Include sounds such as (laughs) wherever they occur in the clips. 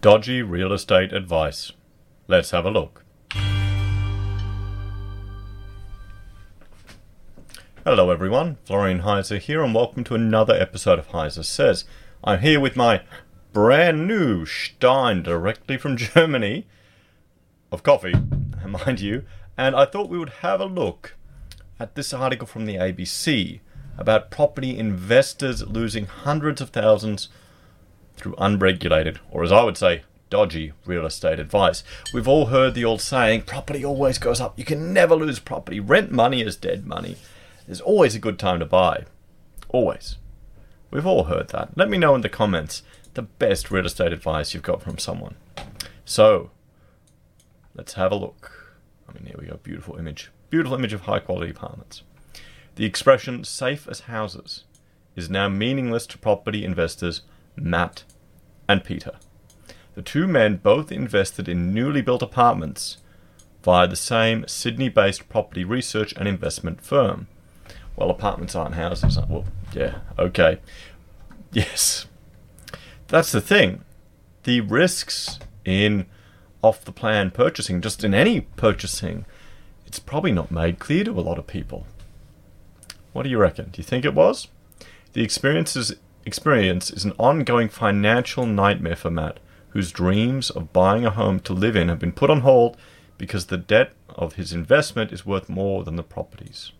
Dodgy real estate advice. Let's have a look. Hello, everyone. Florian Heiser here, and welcome to another episode of Heiser Says. I'm here with my brand new Stein directly from (laughs) Germany of coffee, (laughs) mind you, and I thought we would have a look at this article from the ABC about property investors losing hundreds of thousands through unregulated, or as I would say, dodgy real estate advice. We've all heard the old saying property always goes up. You can never lose property. Rent money is dead money. There's always a good time to buy. Always. We've all heard that. Let me know in the comments the best real estate advice you've got from someone. So, let's have a look. I mean, here we go. Beautiful image. Beautiful image of high quality apartments. The expression safe as houses is now meaningless to property investors Matt and Peter. The two men both invested in newly built apartments via the same Sydney based property research and investment firm. Well, apartments aren't houses. Well, yeah, okay. (laughs) Yes. That's the thing. The risks in off the plan purchasing, just in any purchasing, it's probably not made clear to a lot of people. What do you reckon? Do you think it was? The experiences, experience is an ongoing financial nightmare for Matt, whose dreams of buying a home to live in have been put on hold because the debt of his investment is worth more than the properties.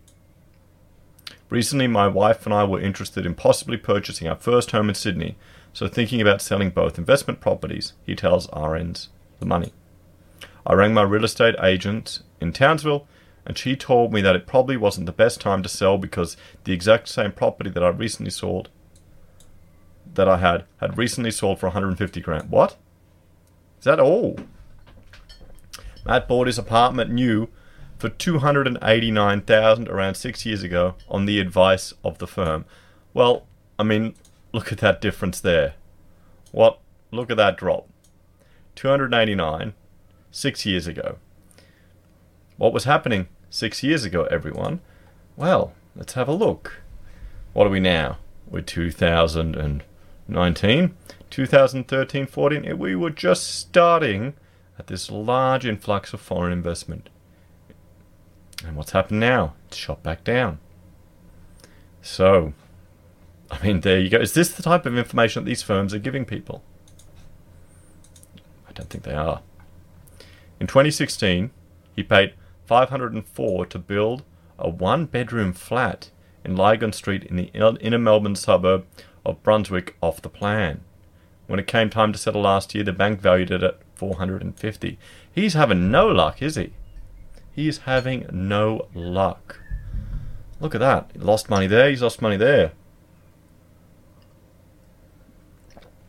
Recently, my wife and I were interested in possibly purchasing our first home in Sydney, so thinking about selling both investment properties, he tells RNs the money. I rang my real estate agent in Townsville and she told me that it probably wasn't the best time to sell because the exact same property that I recently sold that I had had recently sold for 150 grand. What? Is that all? Matt bought his apartment new for 289,000 around 6 years ago on the advice of the firm. Well, I mean, look at that difference there. What? Look at that drop. 289 6 years ago. What was happening? six years ago, everyone. Well, let's have a look. What are we now? We're 2019, 2013, 14. We were just starting at this large influx of foreign investment. And what's happened now? It's shot back down. So, I mean, there you go. Is this the type of information that these firms are giving people? I don't think they are. In 2016, he paid 504 to build a one bedroom flat in Lygon Street in the inner Melbourne suburb of Brunswick off the plan. When it came time to settle last year, the bank valued it at 450. He's having no luck, is he? He's having no luck. Look at that. He lost money there, he's lost money there.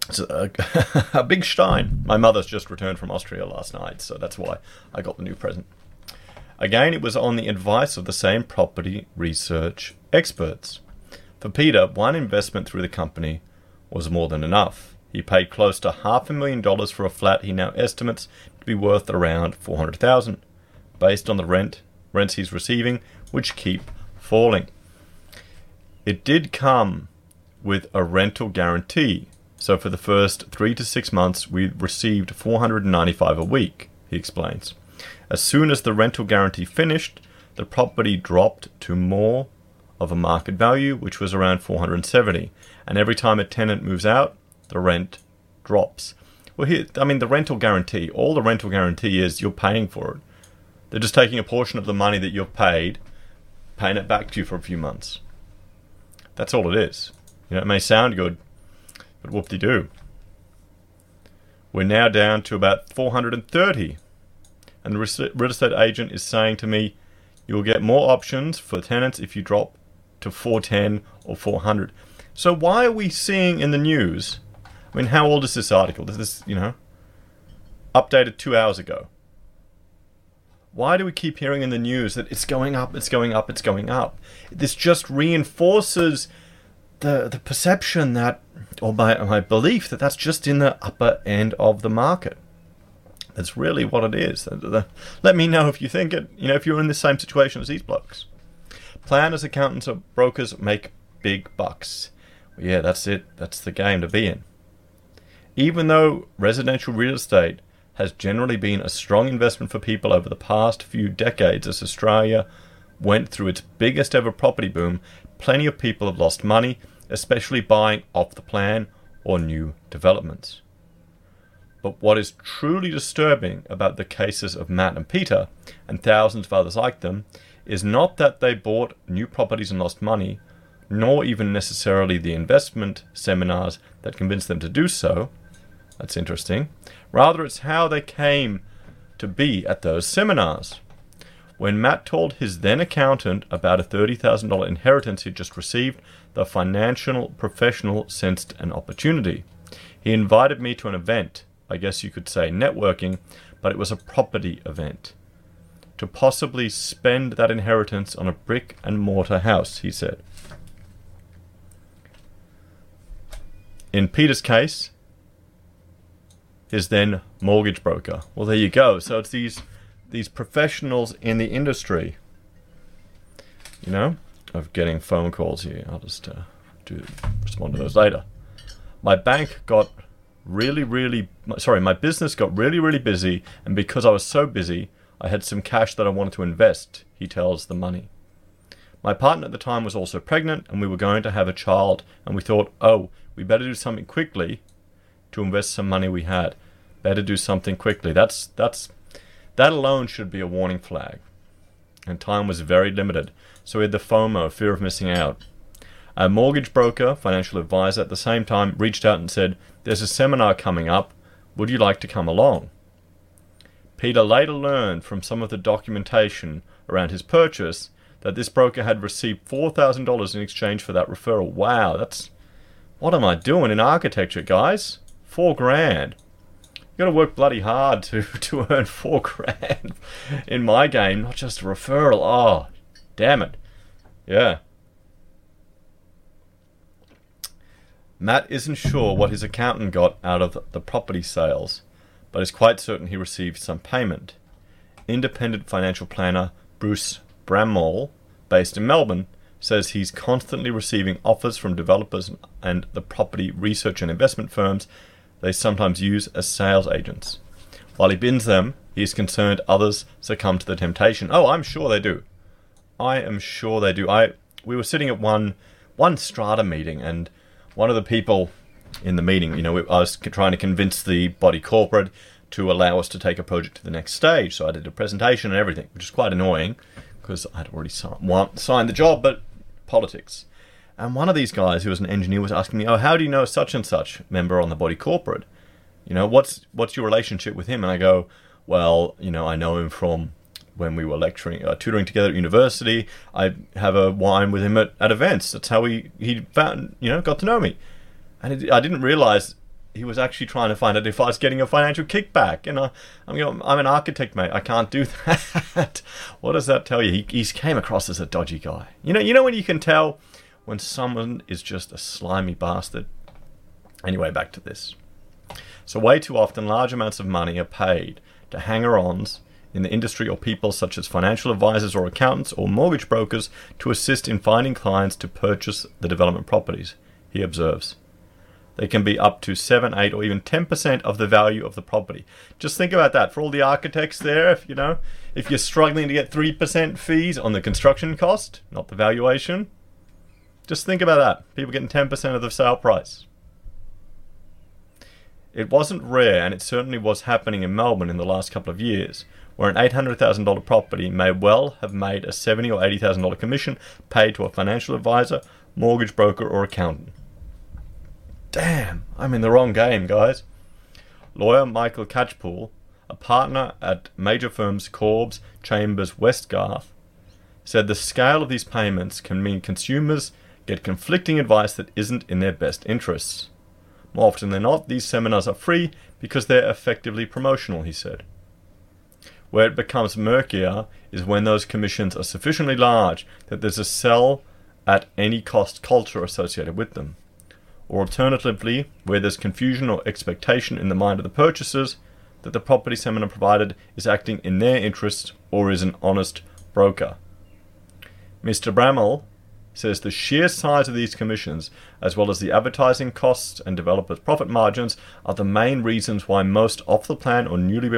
It's uh, (laughs) a, a big stein. My mother's just returned from Austria last night, so that's why I got the new present. Again, it was on the advice of the same property research experts. For Peter, one investment through the company was more than enough. He paid close to half a million dollars for a flat he now estimates to be worth around 400,000 based on the rent rents he's receiving which keep falling. It did come with a rental guarantee. So for the first 3 to 6 months we received 495 a week, he explains. As soon as the rental guarantee finished, the property dropped to more of a market value, which was around 470. And every time a tenant moves out, the rent drops. Well, here, I mean, the rental guarantee, all the rental guarantee is you're paying for it. They're just taking a portion of the money that you've paid, paying it back to you for a few months. That's all it is. You know, it may sound good, but whoop de doo. We're now down to about 430 and the real estate agent is saying to me, you will get more options for tenants if you drop to 410 or 400. So why are we seeing in the news? I mean, how old is this article? This is, you know, updated two hours ago. Why do we keep hearing in the news that it's going up, it's going up, it's going up? This just reinforces the the perception that, or my my belief that that's just in the upper end of the market. That's really what it is. Let me know if you think it, you know, if you're in the same situation as these blokes. Planners, accountants, or brokers make big bucks. Well, yeah, that's it. That's the game to be in. Even though residential real estate has generally been a strong investment for people over the past few decades as Australia went through its biggest ever property boom, plenty of people have lost money, especially buying off the plan or new developments. But what is truly disturbing about the cases of Matt and Peter, and thousands of others like them, is not that they bought new properties and lost money, nor even necessarily the investment seminars that convinced them to do so. That's interesting. Rather, it's how they came to be at those seminars. When Matt told his then accountant about a $30,000 inheritance he'd just received, the financial professional sensed an opportunity. He invited me to an event, I guess you could say networking, but it was a property event. To possibly spend that inheritance on a brick and mortar house, he said. In Peter's case, his then mortgage broker. Well, there you go. So it's these these professionals in the industry, you know, of getting phone calls here. I'll just uh, do respond to those later. My bank got really, really, sorry, my business got really, really busy, and because I was so busy, I had some cash that I wanted to invest. He tells the money. My partner at the time was also pregnant, and we were going to have a child, and we thought, oh, we better do something quickly to invest some money we had. Better do something quickly. That's that's that alone should be a warning flag. And time was very limited, so we had the FOMO, fear of missing out. A mortgage broker, financial advisor, at the same time reached out and said, There's a seminar coming up. Would you like to come along? Peter later learned from some of the documentation around his purchase that this broker had received $4,000 in exchange for that referral. Wow, that's. What am I doing in architecture, guys? Four grand. You gotta work bloody hard to, (laughs) to earn four grand in my game, not just a referral. Oh, damn it. Yeah. Matt isn't sure what his accountant got out of the property sales, but is quite certain he received some payment. Independent financial planner Bruce Brammall, based in Melbourne, says he's constantly receiving offers from developers and the property research and investment firms they sometimes use as sales agents. While he bins them, he is concerned others succumb to the temptation. Oh, I'm sure they do. I am sure they do. I we were sitting at one one strata meeting and one of the people in the meeting, you know, I was trying to convince the body corporate to allow us to take a project to the next stage. So I did a presentation and everything, which is quite annoying because I'd already signed the job, but politics. And one of these guys, who was an engineer, was asking me, "Oh, how do you know such and such member on the body corporate? You know, what's what's your relationship with him?" And I go, "Well, you know, I know him from when we were lecturing, uh, tutoring together at university. I have a wine with him at, at events. That's how he he found, you know, got to know me. And it, I didn't realize he was actually trying to find out if I was getting a financial kickback. And I, you know, I'm an architect, mate. I can't do (laughs) that. what does that tell you? He, he came across as a dodgy guy. You know, you know when you can tell when someone is just a slimy bastard. Anyway, back to this. So way too often, large amounts of money are paid to hanger-ons in the industry or people such as financial advisors or accountants or mortgage brokers to assist in finding clients to purchase the development properties, he observes. They can be up to 7, 8, or even 10% of the value of the property. Just think about that. For all the architects there, if you know, if you're struggling to get 3% fees on the construction cost, not the valuation, just think about that. People getting 10% of the sale price. It wasn't rare, and it certainly was happening in Melbourne in the last couple of years, where an $800,000 property may well have made a $70 or $80,000 commission paid to a financial advisor, mortgage broker, or accountant. Damn, I'm in the wrong game, guys. Lawyer Michael Catchpool, a partner at major firms Corrs, Chambers, Westgarth, said the scale of these payments can mean consumers get conflicting advice that isn't in their best interests. More often than not, these seminars are free because they're effectively promotional, he said. Where it becomes murkier is when those commissions are sufficiently large that there's a sell at any cost culture associated with them. Or alternatively, where there's confusion or expectation in the mind of the purchasers that the property seminar provided is acting in their interest or is an honest broker. Mr. Brammall says the sheer size of these commissions, as well as the advertising costs and developers' profit margins, are the main reasons why most off the plan or newly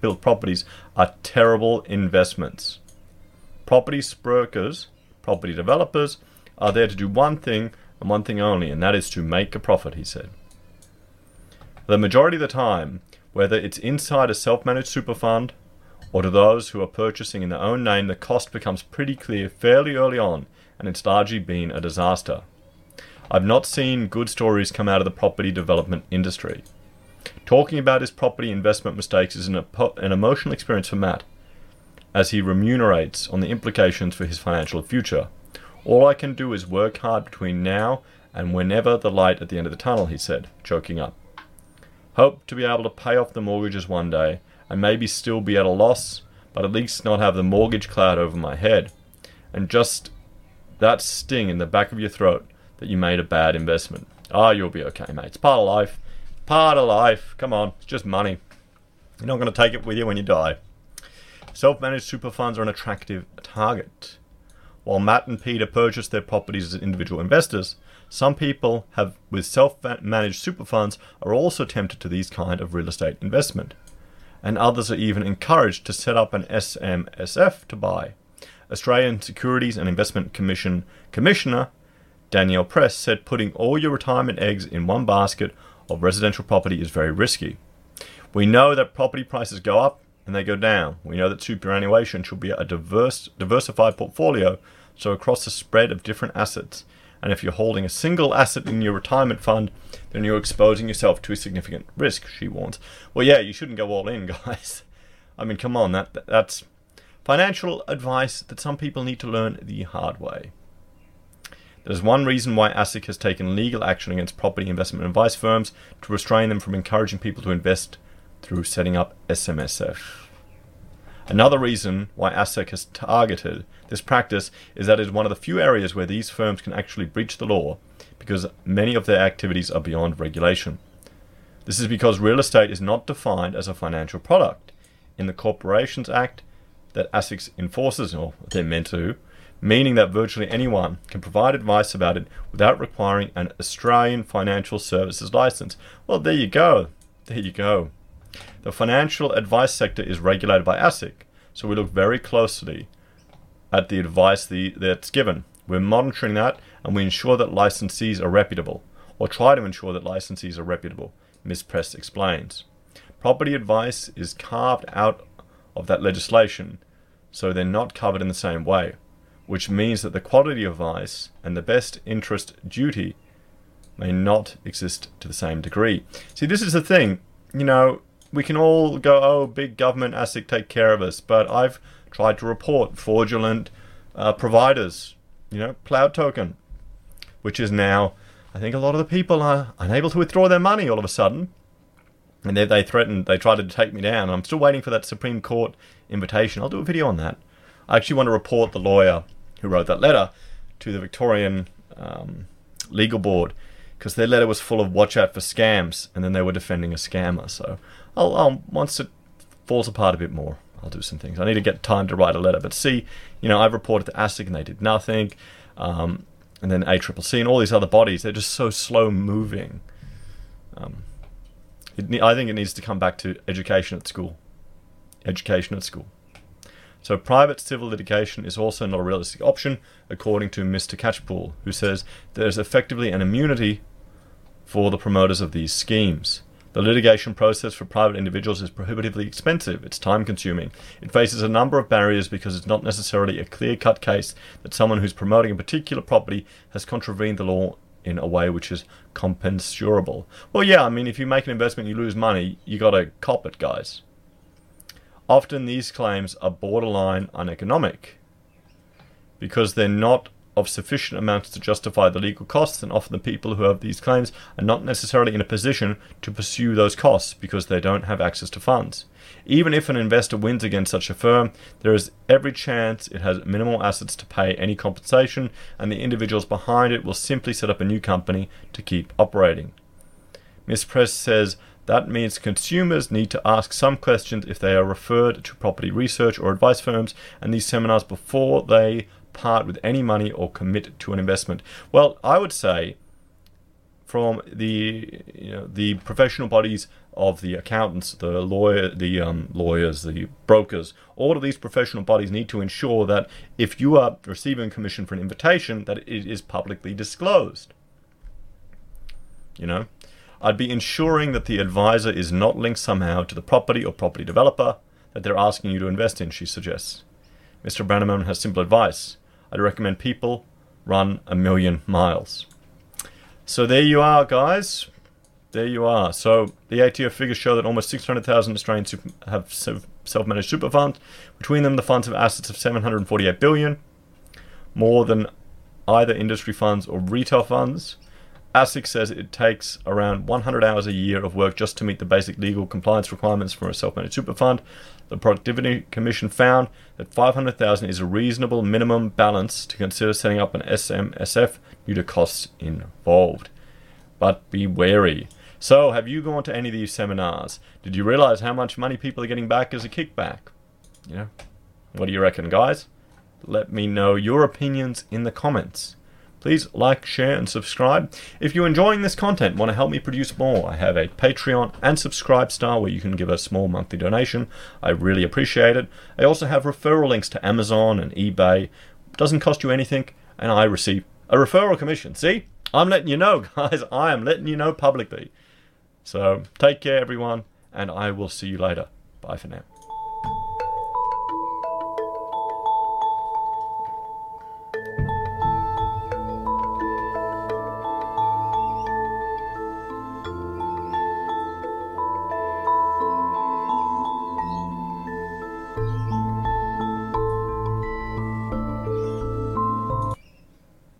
built properties are terrible investments. Property brokers, property developers, are there to do one thing and one thing only, and that is to make a profit, he said. The majority of the time, whether it's inside a self managed super fund or to those who are purchasing in their own name, the cost becomes pretty clear fairly early on and it's largely been a disaster. I've not seen good stories come out of the property development industry. Talking about his property investment mistakes is an, an emotional experience for Matt, as he remunerates on the implications for his financial future. All I can do is work hard between now and whenever the light at the end of the tunnel, he said, choking up. Hope to be able to pay off the mortgages one day and maybe still be at a loss, but at least not have the mortgage cloud over my head. And just that sting in the back of your throat that you made a bad investment. Ah, oh, you'll be okay, mate. It's part of life. Part of life. Come on, it's just money. You're not going to take it with you when you die. Self managed super funds are an attractive target. While Matt and Peter purchased their properties as individual investors, some people have with self-managed super funds are also tempted to these kind of real estate investment, and others are even encouraged to set up an SMSF to buy. Australian Securities and Investment Commission Commissioner Danielle Press said putting all your retirement eggs in one basket of residential property is very risky. We know that property prices go up and they go down. We know that superannuation should be a diverse, diversified portfolio, so across the spread of different assets. And if you're holding a single asset in your retirement fund, then you're exposing yourself to a significant risk, she warns. Well, yeah, you shouldn't go all in, (laughs) guys. I mean, come on, that that's Financial advice that some people need to learn the hard way. There's one reason why ASIC has taken legal action against property investment advice firms to restrain them from encouraging people to invest through setting up SMSF. Another reason why ASIC has targeted this practice is that it is one of the few areas where these firms can actually breach the law because many of their activities are beyond regulation. This is because real estate is not defined as a financial product. In the Corporations Act, that ASIC enforces, or they're meant to, meaning that virtually anyone can provide advice about it without requiring an Australian financial services license. Well, there you go. There you go. The financial advice sector is regulated by ASIC, so we look very closely at the advice the, that's given. We're monitoring that and we ensure that licensees are reputable, or try to ensure that licensees are reputable, Ms. Press explains. Property advice is carved out of that legislation, so they're not covered in the same way, which means that the quality of advice and the best interest duty may not exist to the same degree. See, this is the thing, you know, we can all go, oh, big government ASIC take care of us, but I've tried to report fraudulent uh, providers, you know, Cloud Token, which is now, I think a lot of the people are unable to withdraw their money all of a sudden and they, they threatened, they tried to take me down. I'm still waiting for that Supreme Court invitation. I'll do a video on that. I actually want to report the lawyer who wrote that letter to the Victorian um, Legal Board because their letter was full of watch out for scams, and then they were defending a scammer. So I'll, I'll once it falls apart a bit more, I'll do some things. I need to get time to write a letter. But see, you know, I've reported to ASIC and they did nothing. Um, and then ACCC and all these other bodies, they're just so slow moving. Um, it, I think it needs to come back to education at school. Education at school. So private civil litigation is also not a realistic option, according to Mr. Catchpool, who says there's effectively an immunity for the promoters of these schemes. The litigation process for private individuals is prohibitively expensive, it's time consuming. It faces a number of barriers because it's not necessarily a clear cut case that someone who's promoting a particular property has contravened the law in a way which is compensurable. Well, yeah, I mean, if you make an investment, you lose money, you got to cop it, guys. Often these claims are borderline uneconomic because they're not of sufficient amounts to justify the legal costs, and often the people who have these claims are not necessarily in a position to pursue those costs because they don't have access to funds. Even if an investor wins against such a firm, there is every chance it has minimal assets to pay any compensation, and the individuals behind it will simply set up a new company to keep operating. Ms. Press says that means consumers need to ask some questions if they are referred to property research or advice firms and these seminars before they part with any money or commit to an investment. Well, I would say from the you know, the professional bodies of the accountants, the lawyer, the um, lawyers, the brokers, all of these professional bodies need to ensure that if you are receiving commission for an invitation, that it is publicly disclosed. You know, I'd be ensuring that the advisor is not linked somehow to the property or property developer that they're asking you to invest in, she suggests. Mr. Brannaman has simple advice. I'd recommend people run a million miles. So there you are, guys. There you are. So the ATO figures show that almost 600,000 Australians have self-managed super funds. Between them, the funds have assets of 748 billion, more than either industry funds or retail funds. ASIC says it takes around 100 hours a year of work just to meet the basic legal compliance requirements for a self-managed super fund. The Productivity Commission found that 500,000 is a reasonable minimum balance to consider setting up an SMSF due to costs involved. But be wary. So, have you gone to any of these seminars? Did you realize how much money people are getting back as a kickback? Yeah. What do you reckon, guys? Let me know your opinions in the comments. Please like, share, and subscribe. If you're enjoying this content, want to help me produce more, I have a Patreon and Subscribe Star where you can give a small monthly donation. I really appreciate it. I also have referral links to Amazon and eBay. Doesn't cost you anything, and I receive a referral commission. See? I'm letting you know, (laughs) guys. I am letting you know publicly. So take care, everyone, and I will see you later. Bye for now.